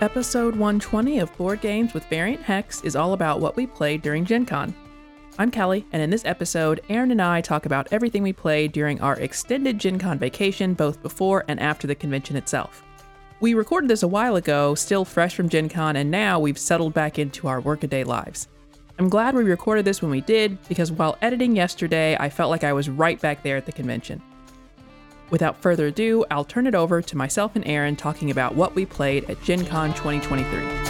Episode 120 of Board Games with Variant Hex is all about what we played during Gen Con. I'm Kellye, and in this episode, Aaron and I talk about everything we played during our extended Gen Con vacation, both before and after the convention itself. We recorded this a while ago, still fresh from Gen Con, and now we've settled back into our workaday lives. I'm glad we recorded this when we did, because while editing yesterday, I felt like I was right back there at the convention. Without further ado, I'll turn it over to myself and Aaron talking about what we played at Gen Con 2023.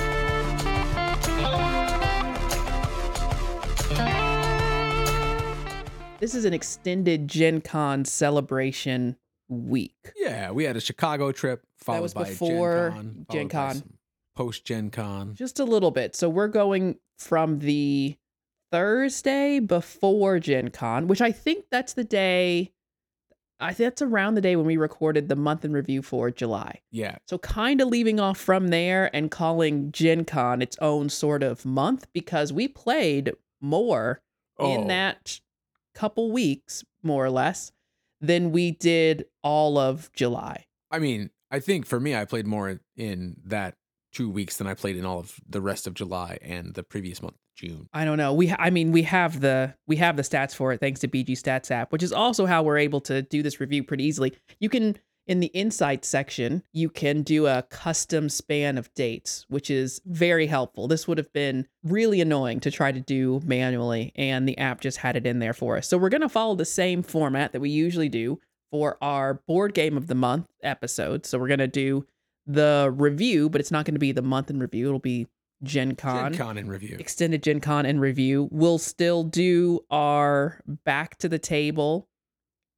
This is an extended Gen Con celebration week. Yeah, we had a Chicago trip followed was by before Gen Con, Gen Con. post Gen Con. Just a little bit. So we're going from the Thursday before Gen Con, which I think that's the day. I think that's around the day when we recorded the month in review for July. Yeah, So kind of leaving off from there and calling Gen Con its own sort of month because we played more in Oh. that couple weeks, more or less, than we did all of July. I mean, I think for me, I played more in that two weeks than I played in all of the rest of July and the previous month, June. I don't know. We, I mean, we have the we have the stats for it thanks to BG Stats app, which is also how we're able to do this review pretty easily. You can in the insights section, you can do a custom span of dates, which is very helpful. This would have been really annoying to try to do manually, and the app just had it in there for us. So we're gonna follow the same format that we usually do for our board game of the month episode. So we're gonna do the review, but it's not gonna be the month in review. It'll be Gen Con Gen Con in review. extended Gen Con and review. We'll still do our back to the table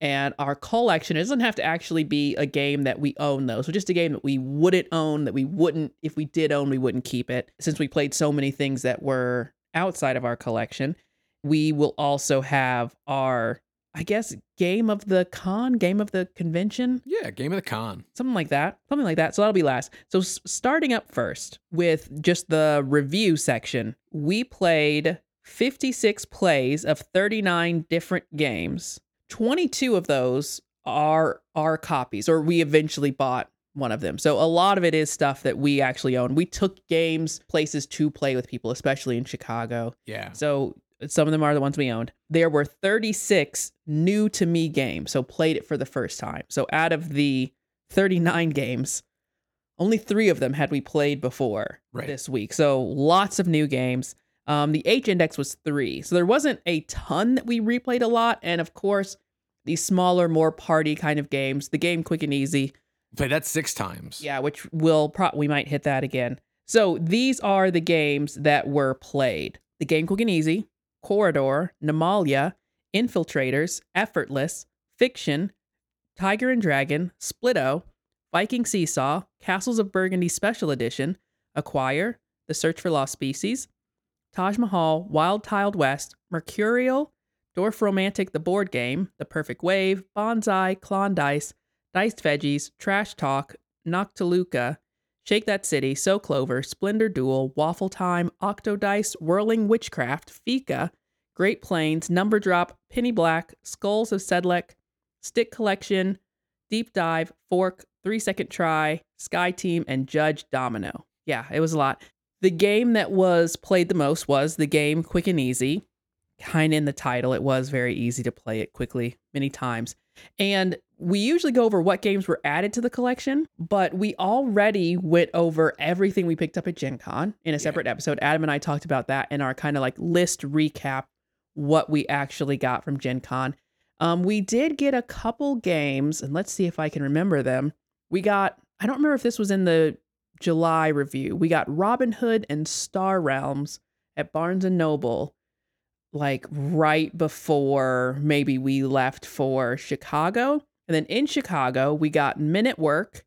and our collection. It doesn't have to actually be a game that we own though. So just a game that we wouldn't own, that we wouldn't, if we did own, we wouldn't keep it. Since we played so many things that were outside of our collection, we will also have our, I guess, game of the con, game of the convention Yeah, Game of the Con. something like that something like that so that'll be last so s- starting up first with just the review section we played 56 plays of 39 different games 22 of those are our copies or we eventually bought one of them so a lot of it is stuff that we actually own we took games places to play with people especially in chicago Yeah. so some of them are the ones we owned. There were 36 new to me games, so played it for the first time. So out of the 39 games, only three of them had we played before Right. this week. So lots of new games. Um, the H index was three, so there wasn't a ton that we replayed a lot. And of course, these smaller, more party kind of games. The game Quick and Easy, Played that six times. yeah, which will pro- we might hit that again. So these are the games that were played. The game Quick and Easy, Quoridor, Namalia, Infiltrators, Effortless, Fiction, Tiger and Dragon, Splitto, Viking Seesaw, Castles of Burgundy Special Edition, Acquire, The Search for Lost Species, Taj Mahal, Wild Tiled West, Mercurial, Dorfromantik the Board Game, The Perfect Wave, Bonsai, Klondice, Diced Veggies, Trash Talk, Noctiluca, Shake That City, So Clover, Splendor Duel, Waffle Time, Octodice, Whirling Witchcraft, Fika, Great Plains, Number Drop, Penny Black, Skulls of Sedlec, Stick Collection, Deep Dive, Fork, Three Second Try, Sky Team, and Judge Domino. Yeah, it was a lot. The game that was played the most was the game Quick and Easy. Kind of in the title, it was very easy to play it quickly many times. And we usually go over what games were added to the collection, but we already went over everything we picked up at Gen Con in a separate episode. Adam and I talked about that in our kind of like list recap what we actually got from Gen Con. Um, we did get a couple games, and let's see if I can remember them. We got, I don't remember if this was in the July review. We got Robin Hood and Star Realms at Barnes and Noble, like right before maybe we left for Chicago. And then in Chicago, we got Minute Work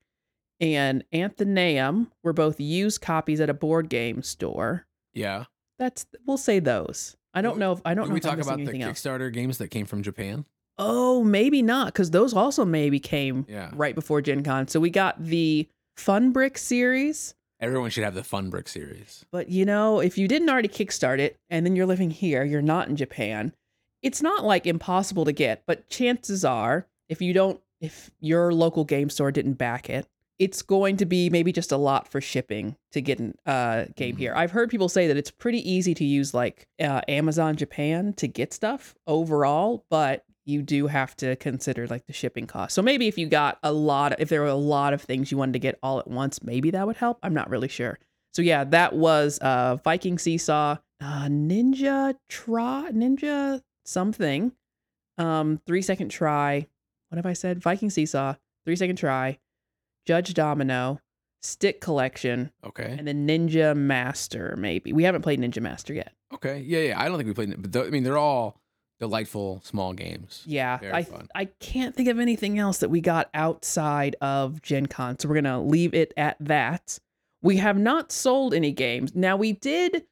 and Anthenaeum were both used copies at a board game store. Yeah. That's we'll say those. I don't know if I don't know we talk about the anything else. Kickstarter games that came from Japan? Oh, maybe not, because those also maybe came Yeah. right before Gen Con. So we got the Fun Brick series. Everyone should have the Fun Brick series. But you know, if you didn't already kickstart it and then you're living here, you're not in Japan, it's not like impossible to get, but chances are if you don't if your local game store didn't back it, it's going to be maybe just a lot for shipping to get a uh, game Mhm. here. I've heard people say that it's pretty easy to use like uh, Amazon Japan to get stuff overall, but you do have to consider like the shipping cost. So maybe if you got a lot, if there were a lot of things you wanted to get all at once, maybe that would help. I'm not really sure. So yeah, that was uh, Viking Seesaw, uh, Ninja Try, Ninja something, um, three second try. What have I said? Viking Seesaw, three second try, Judge Domino, Stick Collection, Okay. and then Ninja Master. Maybe we haven't played Ninja Master yet. Okay. Yeah, yeah. I don't think we played it, but th- I mean, they're all delightful small games. Yeah, Very I fun. I can't think of anything else that we got outside of Gen Con, so we're gonna leave it at that. We have not sold any games. Now we did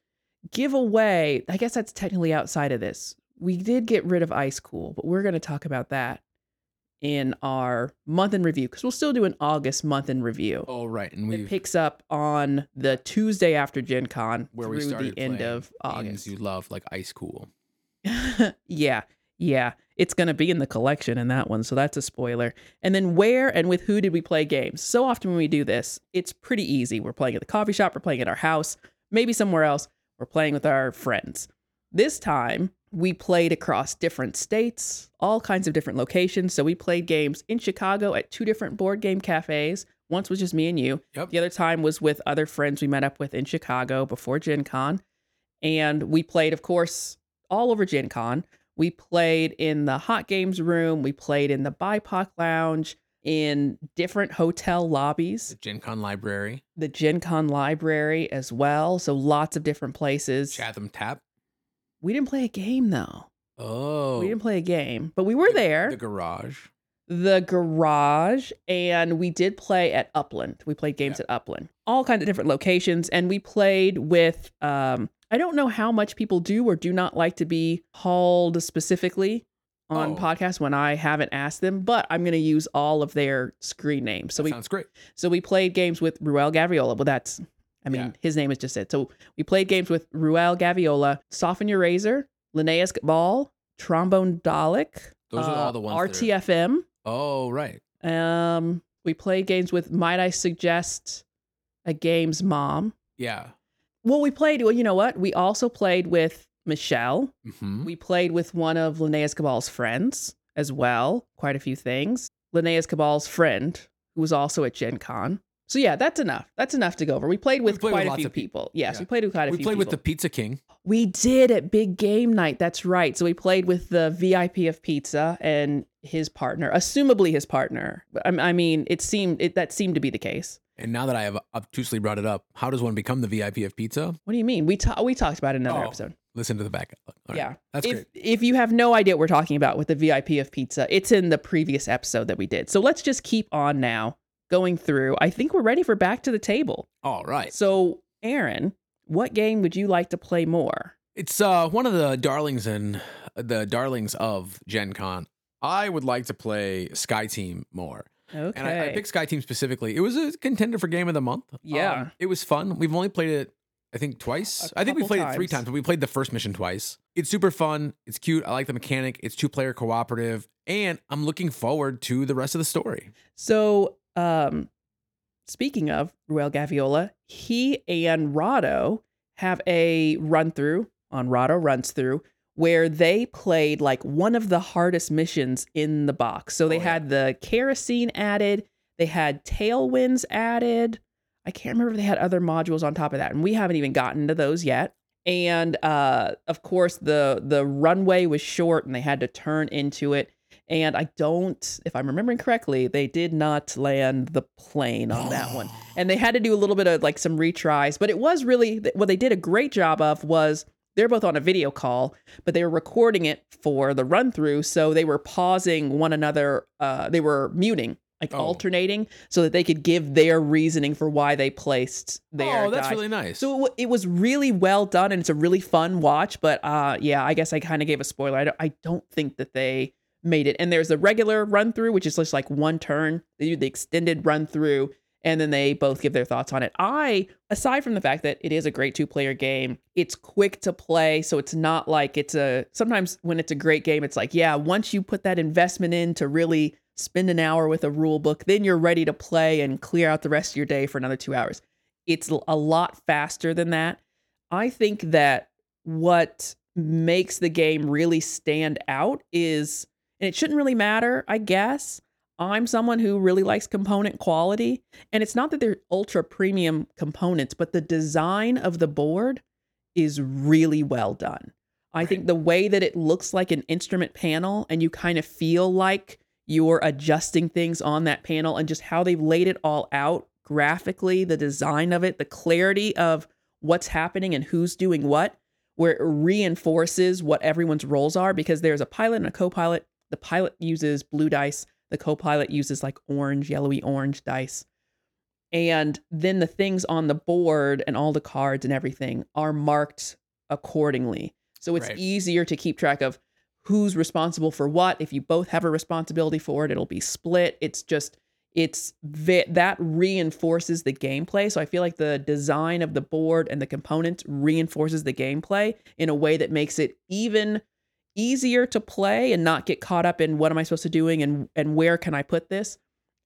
give away. I guess that's technically outside of this. We did get rid of Ice Cool, but we're gonna talk about that in our month in review because we'll still do an August month in review. Oh, right. And It we picks up on the Tuesday after Gen Con where we started the end of games August. you love, like Ice Cool. yeah, yeah. It's going to be in the collection in that one, so that's a spoiler. And then where and with who did we play games? So often when we do this, it's pretty easy. We're playing at the coffee shop, we're playing at our house, maybe somewhere else, we're playing with our friends. This time, we played across different states, all kinds of different locations. So we played games in Chicago at two different board game cafes. Once was just me and you. Yep. The other time was with other friends we met up with in Chicago before Gen Con. And we played, of course, all over Gen Con. We played in the Hot Games room. We played in the BIPOC lounge, in different hotel lobbies, The Gen Con Library, the Gen Con library as well. So lots of different places. Chatham Tap. We didn't play a game though. Oh, We didn't play a game, but we were there. The garage. the garage and we did play at upland we played games Yeah. at upland all kinds of different locations and we played with um i don't know how much people do or do not like to be called specifically on Oh. podcasts when i haven't asked them but i'm going to use all of their screen names so That we sounds great. so we played games with ruel gaviola well that's i mean Yeah. his name is just it so we played games with ruel gaviola soften your razor linnaeus cabal trombone dalek Those are all the ones that are- rtfm Oh, right. um, we played games with Might I Suggest a Game's Mom. Yeah. Well, we played, well, you know what? We also played with Michelle. hmm We played with one of Linnaeus Cabal's friends as well, quite a few things. Linnaeus Cabal's friend, who was also at Gen Con. So, yeah, that's enough. That's enough to go over. We played with played with quite a lots few of peop- people. Yes, yeah. we played with quite a We few We played with the Pizza King. We did at Big Game Night. That's right. So we played with the VIP of Pizza and his partner, assumably his partner. I I mean, it seemed it, that seemed to be the case. And now that I have obtusely brought it up, how does one become the VIP of pizza? What do you mean? We ta- we talked about it in another Oh, episode. Listen to the back. Right. Yeah. That's if great. if you have no idea what we're talking about with the VIP of Pizza, it's in the previous episode that we did. So let's just keep on now going through. I think we're ready for back to the table. All right. So, Aaron, what game would you like to play more? It's uh one of the darlings and the darlings of Gen Con. I would like to play Sky Team more. Okay. And I, I picked Sky Team specifically. It was a contender for game of the month. Yeah. Um, it was fun. We've only played it, I think, twice. I think we played it three times. times, but we played the first mission twice. It's super fun. It's cute. I like the mechanic. It's two player cooperative. And I'm looking forward to the rest of the story. So, um, speaking of Ruel Gaviola, he and Rahdo have a run through on Rahdo Runs Through where they played like one of the hardest missions in the box. So they Oh, yeah. had the kerosene added, they had tailwinds added. I can't remember if they had other modules on top of that, and we haven't even gotten to those yet. And uh, of course, the the runway was short, and they had to turn into it. And I don't, if I'm remembering correctly, they did not land the plane on that one. And they had to do a little bit of like some retries, but it was really what they did a great job of was they're both on a video call, but they were recording it for the run through. So they were pausing one another, uh, they were muting, like Oh. alternating, so that they could give their reasoning for why they placed their. oh, that's die. really nice. So it, wa- it was really well done and it's a really fun watch. But uh, yeah, I guess I kind of gave a spoiler. I don't, I don't think that they made it. And there's a regular run through, which is just like one turn. They do the extended run through and then they both give their thoughts on it. I, aside from the fact that it is a great two player game, it's quick to play. So it's not like it's a, sometimes when it's a great game, it's like, yeah, once you put that investment in to really spend an hour with a rule book, then you're ready to play and clear out the rest of your day for another two hours. It's a lot faster than that. I think that what makes the game really stand out is, and it shouldn't really matter, I guess. I'm someone who really likes component quality. And it's not that they're ultra premium components, but the design of the board is really well done. I right. think the way that it looks like an instrument panel and you kind of feel like you're adjusting things on that panel and just how they've laid it all out graphically, the design of it, the clarity of what's happening and who's doing what, where it reinforces what everyone's roles are because there's a pilot and a co pilot. The pilot uses blue dice, the co pilot uses like orange, yellowy orange dice. And then the things on the board and all the cards and everything are marked accordingly. So it's right. easier to keep track of who's responsible for what. If you both have a responsibility for it, it'll be split. It's just it's that reinforces the gameplay. So I feel like the design of the board and the components reinforces the gameplay in a way that makes it even easier to play and not get caught up in what am I supposed to doing and and where can I put this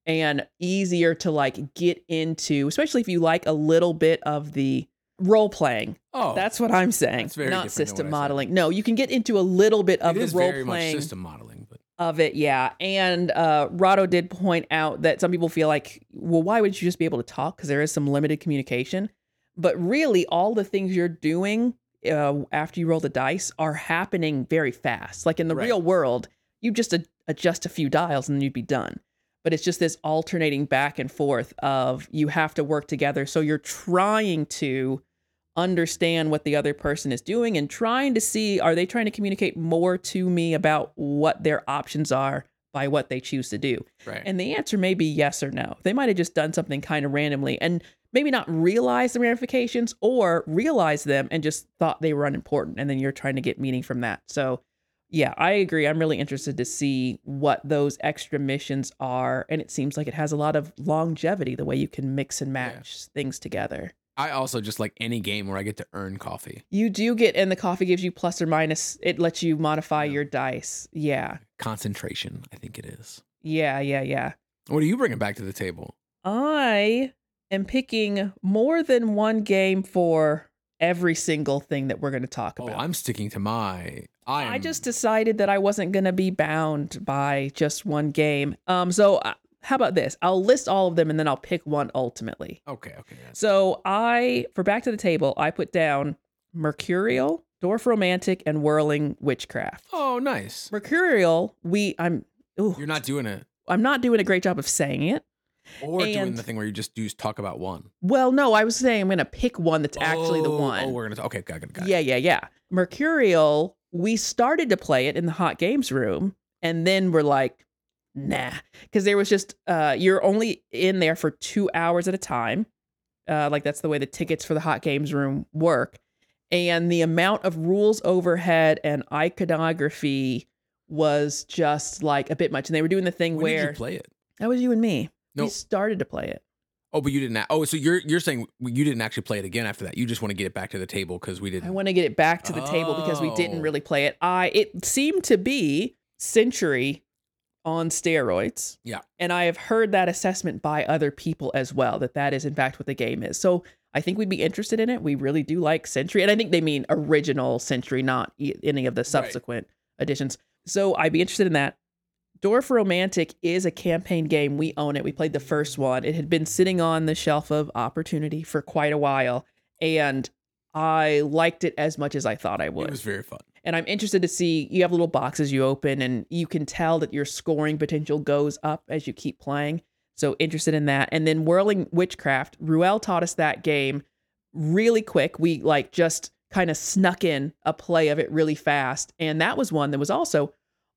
and easier to like get into especially if you like a little bit of the role playing. Oh, that's what I'm saying. not system modeling. No, you can get into a little bit of it the role playing system modeling, but of it, yeah. And uh, Rahdo did point out that some people feel like, well, why would you just be able to talk? Because there is some limited communication. But really, all the things you're doing uh, after you roll the dice are happening very fast. Like in the right. real world, you just ad- adjust a few dials and you'd be done. But it's just this alternating back and forth of you have to work together. So you're trying to understand what the other person is doing and trying to see are they trying to communicate more to me about what their options are by what they choose to do. Right. And the answer may be yes or no. They might have just done something kind of randomly and maybe not realize the ramifications or realize them and just thought they were unimportant and then you're trying to get meaning from that. So yeah, I agree. I'm really interested to see what those extra missions are and it seems like it has a lot of longevity the way you can mix and match yeah. things together. I also just like any game where I get to earn coffee. You do get, and the coffee gives you plus or minus. It lets you modify yeah. your dice. Yeah. Concentration, I think it is. Yeah, yeah, yeah. What are you bringing back to the table? I am picking more than one game for every single thing that we're going to talk oh, about. Oh, I'm sticking to my. I, am... I just decided that I wasn't going to be bound by just one game. Um, so uh, how about this? I'll list all of them and then I'll pick one ultimately. Okay, okay. So I, for back to the table, I put down Mercurial, Dorfromantik, and Whirling Witchcraft. Oh, nice. Mercurial, we, I'm, ooh, You're not doing it. I'm not doing a great job of saying it. Or and, doing the thing where you just do talk about one. Well, no, I was saying I'm going to pick one that's oh, actually the one. Oh, we're going to, okay, got it, got it. Yeah, yeah, yeah. Mercurial, we started to play it in the hot games room. And then we're like, nah because there was just uh you're only in there for two hours at a time uh like that's the way the tickets for the hot games room work and the amount of rules overhead and iconography was just like a bit much and they were doing the thing when where did you play it that was you and me no we started to play it Oh, but you didn't. Oh, so you're you're saying you didn't actually play it again after that. You just want to get it back to the table because we didn't. I want to get it back to the oh. table because we didn't really play it. I it seemed to be Century on steroids. Yeah. And I have heard that assessment by other people as well that that is in fact what the game is. So I think we'd be interested in it. We really do like Century, and I think they mean original Century, not any of the subsequent right. editions. So I'd be interested in that. Dorfromantik is a campaign game. We own it. We played the first one. It had been sitting on the shelf of opportunity for quite a while, and I liked it as much as I thought I would. It was very fun. And I'm interested to see you have little boxes you open and you can tell that your scoring potential goes up as you keep playing. So interested in that. And then Whirling Witchcraft, Ruel taught us that game really quick. We like just kind of snuck in a play of it really fast. And that was one that was also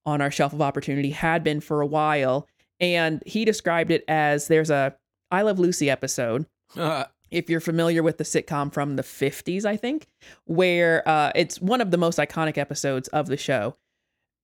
on our shelf of opportunity, had been for a while. And he described it as there's a I Love Lucy episode. Uh, if you're familiar with the sitcom from the 50s, I think, where uh, it's one of the most iconic episodes of the show.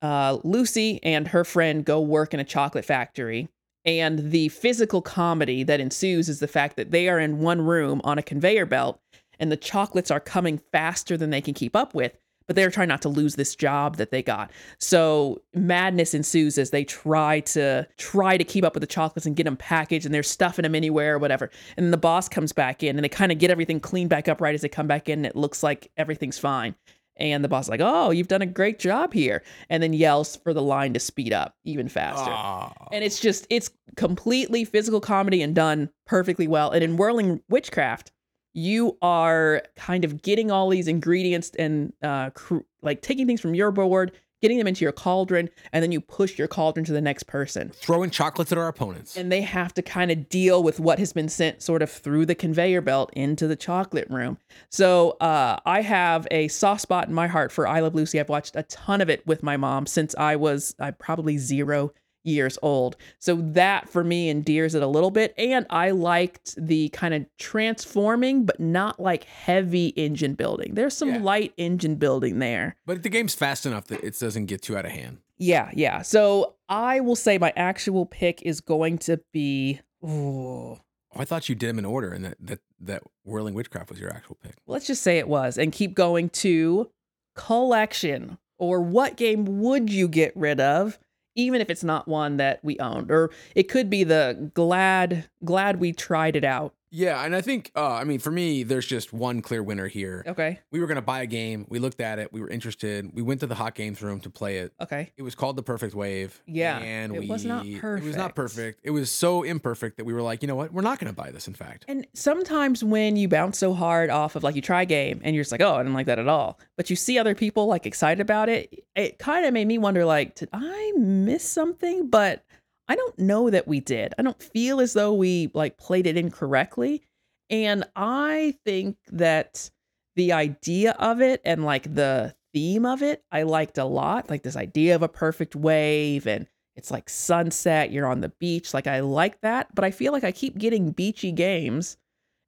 Uh, Lucy and her friend go work in a chocolate factory, and the physical comedy that ensues is the fact that they are in one room on a conveyor belt, and the chocolates are coming faster than they can keep up with. But they're trying not to lose this job that they got. So madness ensues as they try to try to keep up with the chocolates and get them packaged, and they're stuffing them anywhere or whatever. And then the boss comes back in, and they kind of get everything cleaned back up right as they come back in. And it looks like everything's fine. And the boss is like, "Oh, you've done a great job here," and then yells for the line to speed up even faster. Aw. And it's just it's completely physical comedy and done perfectly well. And in Whirling Witchcraft, you are kind of getting all these ingredients and uh cr- like taking things from your board, getting them into your cauldron, and then you push your cauldron to the next person. throwing chocolates at our opponents. And they have to kind of deal with what has been sent sort of through the conveyor belt into the chocolate room. So uh, I have a soft spot in my heart for I Love Lucy. I've watched a ton of it with my mom since I was uh, probably zero years old. So that for me endears it a little bit. And I liked the kind of transforming, but not like heavy engine building. There's some Yeah. light engine building there. but the game's fast enough that it doesn't get too out of hand. Yeah, yeah. So I will say my actual pick is going to be. Ooh, Oh, I thought you did them in order, and that that that Whirling Witchcraft was your actual pick. let's just say it was, and keep going to collection. Or what game would you get rid of, even if it's not one that we owned? Or it could be the glad glad we tried it out. Yeah, and I think, uh, I mean, for me, there's just one clear winner here. Okay, We were gonna buy a game. We looked at it. We were interested. We went to the hot games room to play it. okay. It was called the Perfect Wave. Yeah, and it we, was not perfect. It was not perfect. It was so imperfect that we were like, you know what? We're not gonna buy this. In fact, And sometimes when you bounce so hard off of like you try a game and you're just like, oh, I didn't like that at all. But you see other people like excited about it, it kind of made me wonder like, did I miss something? But I don't know that we did. I don't feel as though we like played it incorrectly. And I think that the idea of it and like the theme of it, I liked a lot. Like this idea of a perfect wave and it's like sunset, you're on the beach. Like I like that, but I feel like I keep getting beachy games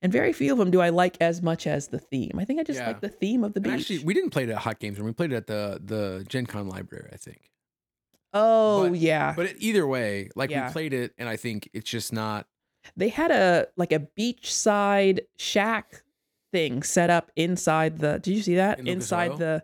and very few of them do I like as much as the theme. I think I just Yeah. like the theme of the And beach. actually, we didn't play it at hot games room. We played it at the the Gen Con library, I think. Oh but- yeah. But either way, like Yeah. we played it, and I think it's just not. they had a like a beachside shack thing set up inside the did you see that? In inside the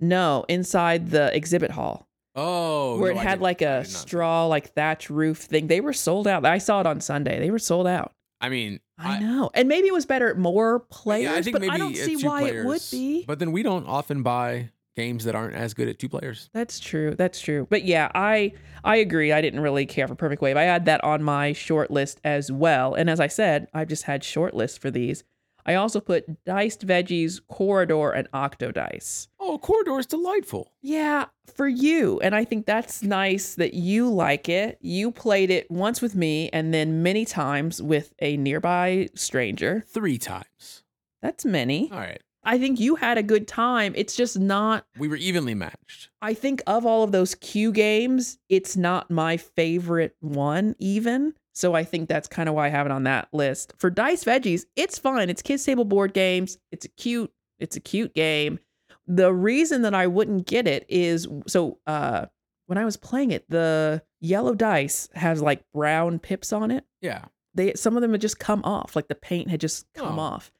no, inside the exhibit hall. Oh, where no, it had like I a did not see that. straw like thatch roof thing. They were sold out. I saw it on Sunday. They were sold out. I mean, I, know. And maybe it was better at more players, Yeah, I think but maybe I don't see why it would players, be. But then we don't often buy games that aren't as good at two players. That's true. That's true. But yeah, I I agree. I didn't really care for Perfect Wave. I had that on my short list as well. And as I said, I've just had short lists for these. I also put Diced Veggies, Quoridor, and Octodice. Oh, Quoridor is delightful. Yeah, for you. And I think that's nice that you like it. You played it once with me and then many times with a nearby stranger. Three times. That's many. All right. I think you had a good time. It's just not We were evenly matched. I think of all of those Q games, it's not my favorite one, even. So I think that's kind of why I have it on that list. For Diced Veggies, it's fun. It's kids' table board games. It's a cute, it's a cute game. The reason that I wouldn't get it is so uh when I was playing it, the yellow dice has like brown pips on it. Yeah. They some of them had just come off, like the paint had just come Oh. off.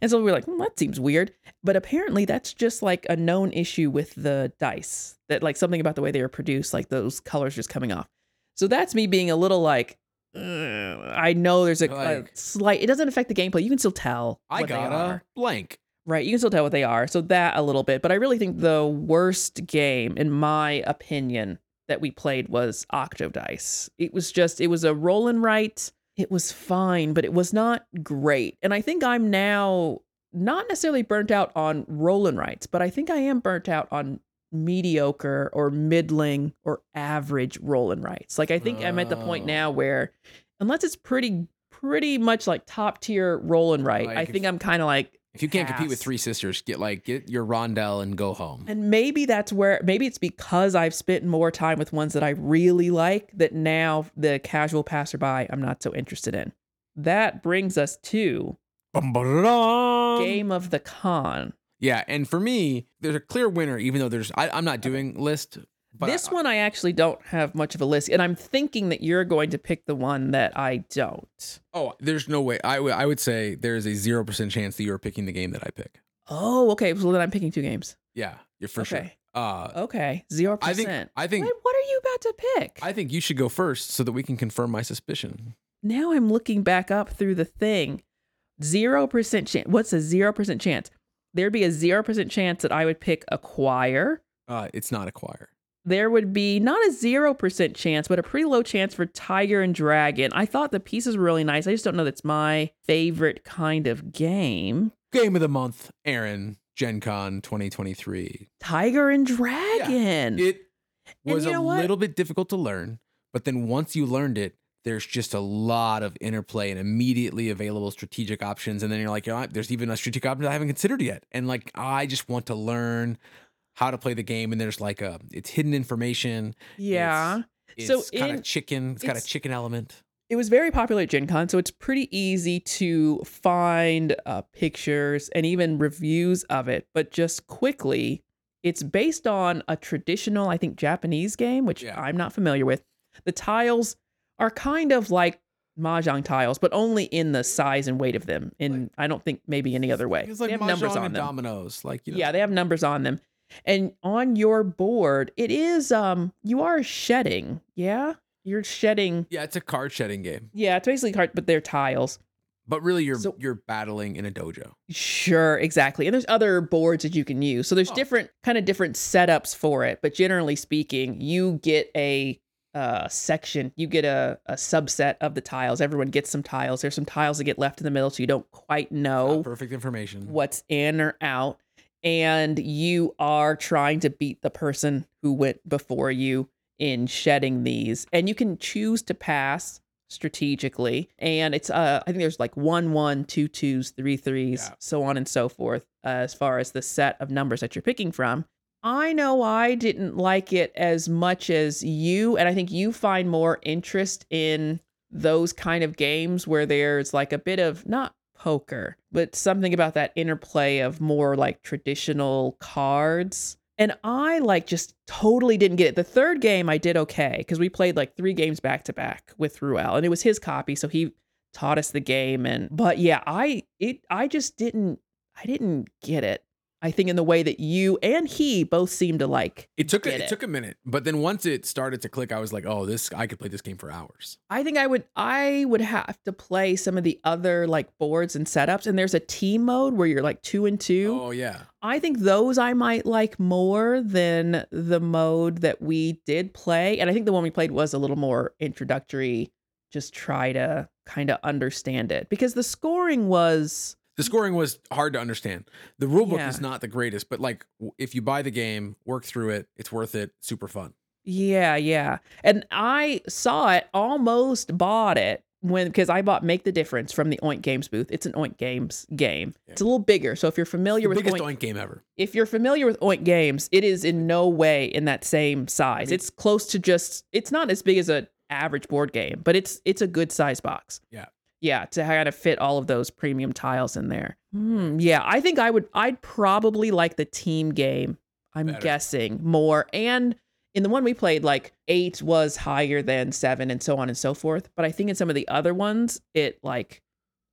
And so we were like, hmm, that seems weird. But apparently that's just like a known issue with the dice. That like something about the way they were produced, like those colors just coming off. So that's me being a little like, I know there's a, a slight. It doesn't affect the gameplay. You can still tell. I what they got a blank. Right, you can still tell what they are. So that a little bit, but I really think the worst game, in my opinion, that we played was Octodice. It was just, it was a roll and write. It was fine, but it was not great. And I think I'm now not necessarily burnt out on roll and writes, but I think I am burnt out on mediocre or middling or average roll and writes. Like I think I'm at the point Oh. now where unless it's pretty pretty much like top tier roll and write, Like I think I'm kind of like If you can't compete with three sisters, get like get your rondelle and go home. And maybe that's where maybe it's because I've spent more time with ones that I really like that now the casual passerby I'm not so interested in. That brings us to Bum-ba-da-dum. game of the con. Yeah, and for me, there's a clear winner, even though there's I, I'm not doing list. But this I- one I actually don't have much of a list, and I'm thinking that you're going to pick the one that I don't. Oh, there's no way. I would I would say there's a zero percent chance that you're picking the game that I pick. Oh, okay. So then I'm picking two games. Yeah, You're for sure. Okay. Uh, Okay. Zero I think percent. I think What, what are you about to pick? I think you should go first so that we can confirm my suspicion. now I'm looking back up through the thing. Zero percent chance. What's a zero percent chance? There'd be a zero percent chance that I would pick Acquire. Uh, it's not Acquire. There would be not a zero percent chance, but a pretty low chance for Tiger and Dragon. I thought the pieces were really nice. I just don't know that's my favorite kind of game. Game of the month, Aaron. Gen Con 2023. Tiger and Dragon. Yeah. It was a what? little bit difficult to learn, but then once you learned it, there's just a lot of interplay and immediately available strategic options. And then you're like, you know, there's even a strategic option I haven't considered yet. And like, I just want to learn how to play the game. And there's like a, it's hidden information. yeah. It's So kind of chicken. It's got a chicken element. it was very popular at Gen Con, so it's pretty easy to find uh, pictures and even reviews of it. But just quickly, it's based on a traditional, I think, Japanese game, which Yeah. I'm not familiar with. The tiles are kind of like mahjong tiles, but only in the size and weight of them. In I don't think maybe any other way. It's like they have numbers on and them. dominoes. Like, you know, Yeah, they have numbers on them. And on your board, it is um you are shedding. Yeah? You're shedding. yeah, it's a card shedding game, Yeah, it's basically card, but they're tiles. but really you're, So- you're battling in a dojo. Sure, exactly. And there's other boards that you can use. So there's Oh. different kind of different setups for it, but generally speaking, you get a uh, section, you get a, a subset of the tiles. Everyone gets some tiles. There's some tiles that get left in the middle, so you don't quite Not know perfect information. what's in or out. And you are trying to beat the person who went before you in shedding these. And you can choose to pass strategically. And it's uh I think there's like one one, two twos, three threes, Yeah. so on and so forth, uh, as far as the set of numbers that you're picking from. I know I didn't like it as much as you, and I think you find more interest in those kind of games where there's like a bit of not poker, but something about that interplay of more like traditional cards. And I like just totally didn't get it. The third game I did okay because we played like three games back to back with Ruel, and it was his copy, so he taught us the game. And but yeah, I it I just didn't I didn't get it. I think in the way that you and he both seem to like. It took a, it it. took a minute, but then once it started to click, I was like, "Oh, this I could play this game for hours." I think I would I would have to play some of the other like boards and setups. And there's a team mode where you're like two and two. Oh yeah, I think those I might like more than the mode that we did play. And I think the one we played was a little more introductory, just try to kind of understand it. Because the scoring was the scoring was hard to understand. The rule book Yeah. is not the greatest, but like if you buy the game, work through it, it's worth it. Super fun. Yeah, yeah. And I saw it, almost bought it when because I bought Make the Difference from the Oink Games booth. It's an Oink Games game. It's a little bigger. So if you're familiar the with biggest Oink, oink game ever. if you're familiar with Oink Games, it is in no way in that same size. mean- it's close to just it's not as big as a average board game, but it's it's a good size box. Yeah. Yeah, to kind of fit all of those premium tiles in there. Hmm, yeah, I think I would I'd probably like the team game. I'm Better. guessing more and in the one we played like 8 was higher than 7 and so on and so forth, but I think in some of the other ones it like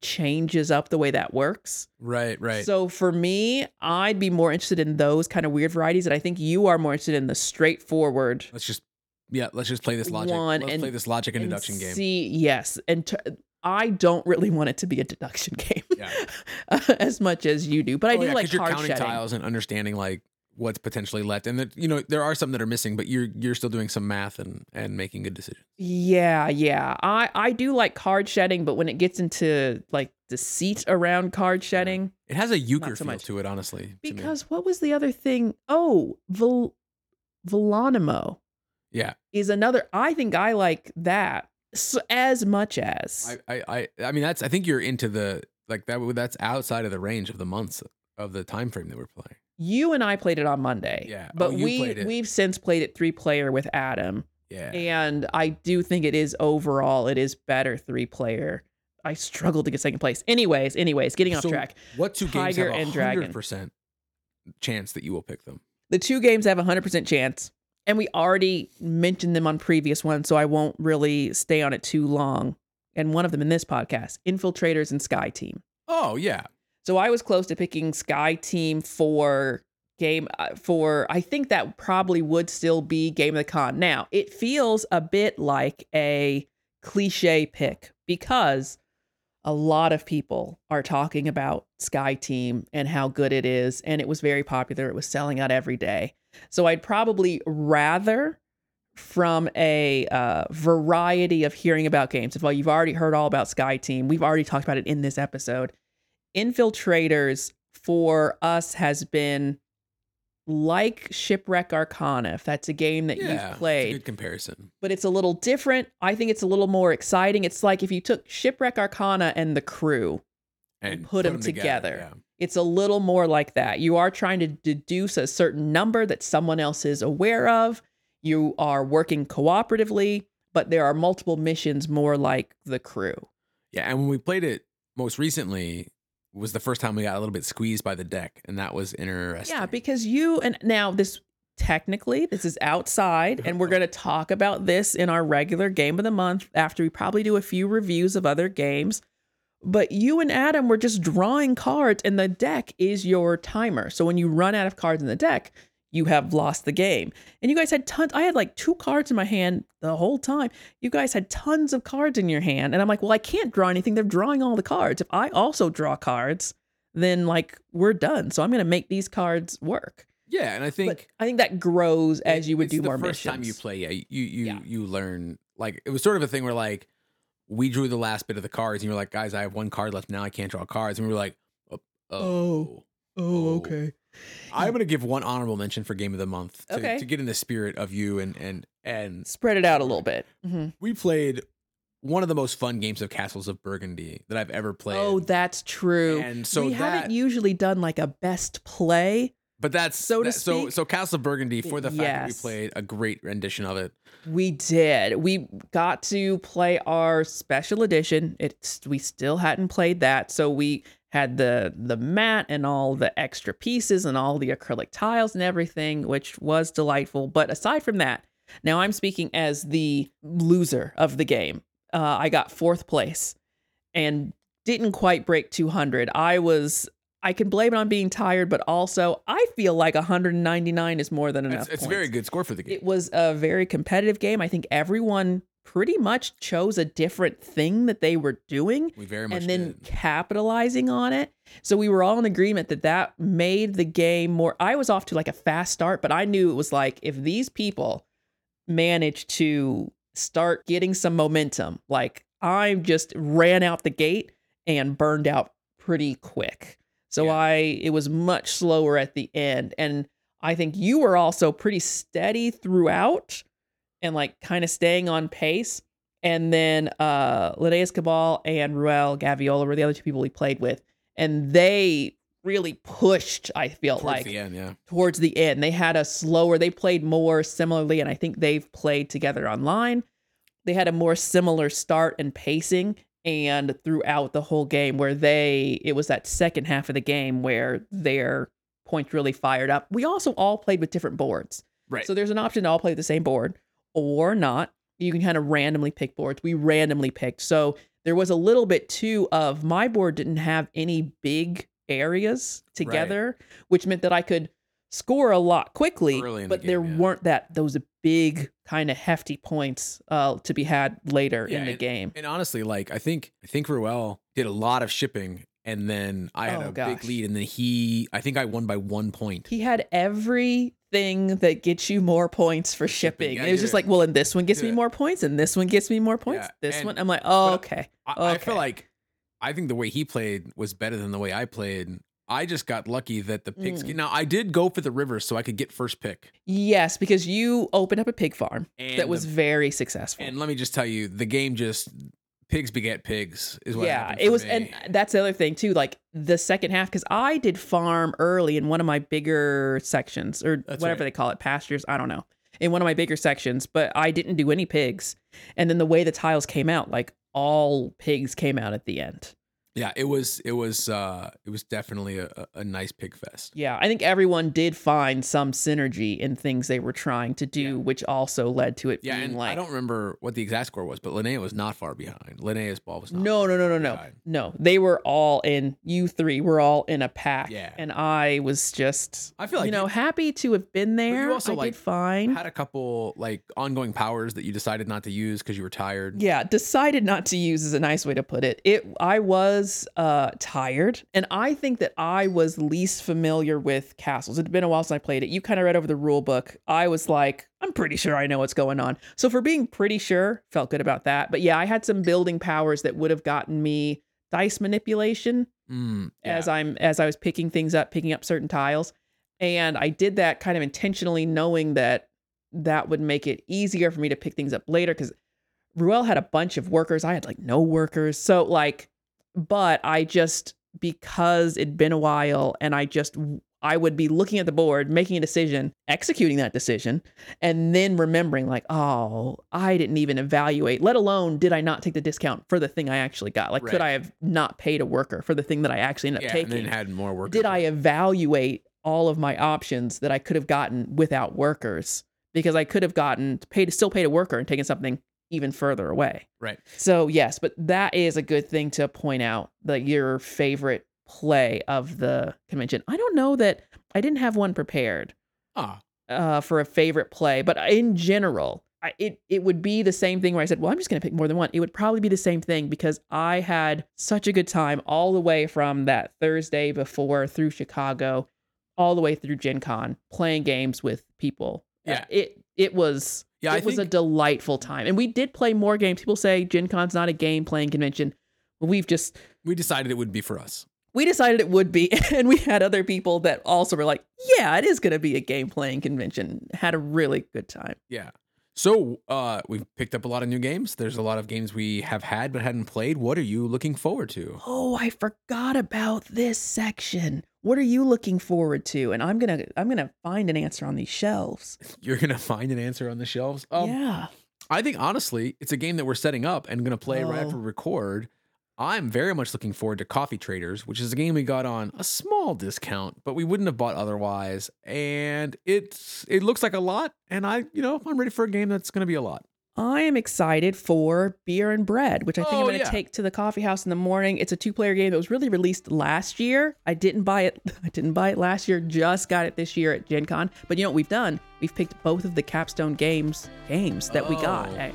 changes up the way that works. Right, right. So for me, I'd be more interested in those kind of weird varieties, and I think you are more interested in the straightforward let's just yeah, let's just play this logic. One let's and- play this logic and and deduction game. See, yes, and t- I don't really want it to be a deduction game Yeah. Uh, as much as you do, but I Oh, do yeah, like you're counting shedding. tiles and understanding like what's potentially left, and that you know there are some that are missing, but you're you're still doing some math and and making good decisions. Yeah, yeah, I I do like card shedding, but when it gets into like deceit around card shedding, It has a euchre so feel much. to it, honestly. because what was the other thing? Oh, Volonimo. yeah, is another i think i like that as much as I, I I I mean that's I think you're into the like that. That's outside of the range of the months of the time frame that we're playing. you and i played it on monday Yeah. Oh, but you we we've since played it three player with adam Yeah. and i do think it is overall it is better three player i struggled to get second place anyways anyways getting off So track What two games Tiger have a and Dragon. hundred percent chance that you will pick them? the two games have a 100% chance and we already mentioned them on previous ones so i won't really stay on it too long and one of them in this podcast infiltrators and sky team Oh yeah, So I was close to picking Sky Team for game uh, for I think that probably would still be game of the con. Now, it feels a bit like a cliche pick because a lot of people are talking about Sky Team and how good it is and it was very popular. It was selling out every day. So I'd probably rather from a uh, variety of hearing about games. If well, you've already heard all about Sky Team, we've already talked about it in this episode. Infiltrators for us has been like Shipwreck Arcana, if that's a game that Yeah, you've played, good comparison. but it's a little different. I think it's a little more exciting. It's like if you took Shipwreck Arcana and the crew, And put 'em together. yeah. It's a little more like that. You are trying to deduce a certain number that someone else is aware of. You are working cooperatively, but there are multiple missions more like the crew. Yeah, and when we played it most recently was the first time we got a little bit squeezed by the deck, and that was interesting. Yeah, because you and now this technically this is outside and we're going to talk about this in our regular game of the month after we probably do a few reviews of other games. But you and Adam were just drawing cards and the deck is your timer. So when you run out of cards in the deck, you have lost the game. And you guys had tons I had like two cards in my hand the whole time. You guys had tons of cards in your hand and I'm like, "Well, I can't draw anything. They're drawing all the cards. If I also draw cards, then like we're done. So I'm going to make these cards work." yeah, and I think but I think that grows as you would it's do the more first missions. time you play, yeah, you you Yeah. you learn like it was sort of a thing where like we drew the last bit of the cards, and you were like, guys, I have one card left now. I can't draw cards, and we were like, oh, oh. Oh, okay. I'm gonna give one honorable mention for game of the month to, Okay. to get in the spirit of you and and and Spread it out a little bit. Mhm. we played one of the most fun games of Castles of Burgundy that I've ever played. Oh, that's true. and so we that, haven't usually done like a best play. But that's so that- so so Castle of Burgundy for the fact that we played a great rendition of it. We did. We got to play our special edition. It's we still hadn't played that, so we had the the mat and all the extra pieces and all the acrylic tiles and everything, which was delightful. But aside from that, now I'm speaking as the loser of the game. Uh, I got fourth place and didn't quite break 200. I was. I can blame it on being tired, but also I feel like 199 is more than enough. It's, it's a very good score for the game. It was a very competitive game. I think everyone pretty much chose a different thing that they were doing we very much and then did. capitalizing on it. So we were all in agreement that that made the game more. I was off to like a fast start, but I knew it was like if these people managed to start getting some momentum, like I just ran out the gate and burned out pretty quick. So Yeah. I it was much slower at the end and I think you were also pretty steady throughout and like kind of staying on pace. And then uh Linnaeus Cabal and Ruel Gaviola were the other two people we played with. And they really pushed, I feel Towards like the end, yeah. towards the end. They had a slower, they played more similarly, and I think they've played together online. They had a more similar start and pacing and throughout the whole game where they it was that second half of the game where their points really fired up. We also all played with different boards. Right. So there's an option to all play the same board or not. You can kind of randomly pick boards. We randomly picked. So there was a little bit too of my board didn't have any big areas together, which meant that I could score a lot quickly, Early in the but there yeah. weren't that those big kind of hefty points uh, to be had later Yeah, in the game. And honestly, like I think I think Ruel did a lot of shipping and then I had Oh, a gosh. big lead and then he I think I won by one point. He had everything that gets you more points for shipping. Yeah, it was just did. like, well, and this one gets me did. more points, and this one gets me more points. Yeah, This and- one, I'm like, oh, okay. I, I feel like I think the way he played was better than the way I played. I just got lucky that the pigs. Mm. Now I did go for the river so I could get first pick. Yes, because you opened up a pig farm And that was the- very successful. and let me just tell you, the game just pigs beget pigs is what. yeah, it was, me. and that's the other thing too. Like the second half, because I did farm early in one of my bigger sections, or That's whatever right. they call it, pastures. I don't know. In one of my bigger sections, but I didn't do any pigs. And then the way the tiles came out, like all pigs came out at the end. Yeah, it was it was uh it was definitely a, a- nice pig fest. Yeah, I think everyone did find some synergy in things they were trying to do, Yeah. which also led to it Yeah, being like I don't remember what the exact score was, but Linnea was not far behind. Linnea's ball was not. No, no, no, no, far no. behind. No. They were all in you three were all in a pack. Yeah. And I was just I feel like you know, you- happy to have been there. You also, I like, did fine. Had a couple like ongoing powers that you decided not to use because you were tired. Yeah, decided not to use is a nice way to put it. It I was uh tired and I think that I was least familiar with castles. It'd been a while since I played it. You kind of read over the rule book. I was like, I'm pretty sure I know what's going on. So for being pretty sure, felt good about that. But yeah, I had some building powers that would have gotten me dice manipulation Mm, yeah. as I'm as I was picking things up, picking up certain tiles. And I did that kind of intentionally knowing that that would make it easier for me to pick things up later cuz Ruel had a bunch of workers. I had like no workers. So like but I just because it'd been a while and I just I would be looking at the board, making a decision, executing that decision, and then remembering like, oh, I didn't even evaluate, let alone did I not take the discount for the thing I actually got? Like, could I have not paid a worker for the thing that I actually ended up taking? and then had more work. did I evaluate all of my options that I could have gotten without workers? Because I could have gotten paid, still paid a worker and taken something even further away. Right. So yes, but that is a good thing to point out. That your favorite play of the convention. I don't know that I didn't have one prepared Ah, uh, for a favorite play, but in general, I, it it would be the same thing where I said, "Well, I'm just going to pick more than one." It would probably be the same thing because I had such a good time all the way from that Thursday before through Chicago, all the way through Gen Con, playing games with people. Uh, Yeah. it it was Yeah, I it was a delightful time, and we did play more games. People say Gen Con's not a game playing convention. We've just we decided it would be for us. we decided it would be and we had other people that also were like yeah it is going to be a game playing convention had a really good time Yeah. So uh, we've picked up a lot of new games. There's a lot of games we have had but hadn't played. What are you looking forward to? oh i forgot about this section what are you looking forward to and i'm gonna i'm gonna find an answer on these shelves You're gonna find an answer on the shelves. Um, yeah I think honestly, it's a game that we're setting up and gonna play right Oh. after record. I'm very much looking forward to Coffee Traders, which is a game we got on a small discount, but we wouldn't have bought otherwise. And it's it looks like a lot, and I, you know, I'm ready for a game that's gonna be a lot. I am excited for Beer and Bread, which I think I'm Oh, going to yeah. take to the coffee house in the morning. It's a two-player game that was really released last year. I didn't buy it. I didn't buy it last year. Just got it this year at Gen Con. But you know what we've done? We've picked both of the Capstone games games that we got. Oh.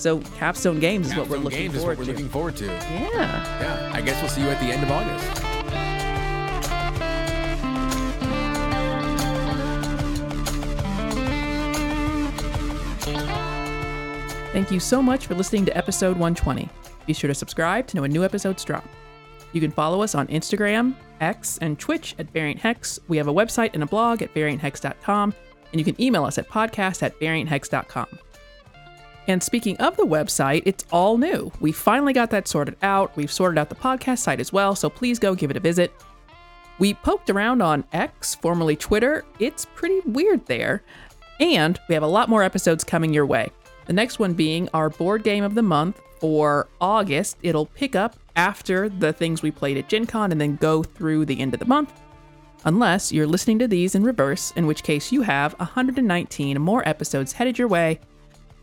So Capstone Games is what we're looking games is what we're to. looking forward to. yeah. Yeah, I guess we'll see you at the end of August. Thank you so much for listening to episode 120. Be sure to subscribe to know when new episodes drop. You can follow us on Instagram, X, and Twitch at Variant Hex. We have a website and a blog at varianthex.com, and you can email us at podcast at varianthex.com. And speaking of the website, it's all new. We finally got that sorted out. We've sorted out the podcast site as well, so please go give it a visit. We poked around on X, formerly Twitter. It's pretty weird there. And we have a lot more episodes coming your way. The next one being our board game of the month for August. It'll pick up after the things we played at Gen Con and then go through the end of the month. Unless you're listening to these in reverse, in which case you have 119 more episodes headed your way.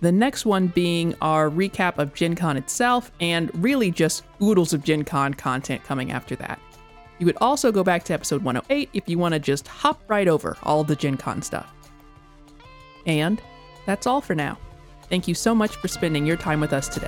The next one being our recap of Gen Con itself, and really just oodles of Gen Con content coming after that. You could also go back to episode 108 if you want to just hop right over all the Gen Con stuff. And that's all for now. Thank you so much for spending your time with us today.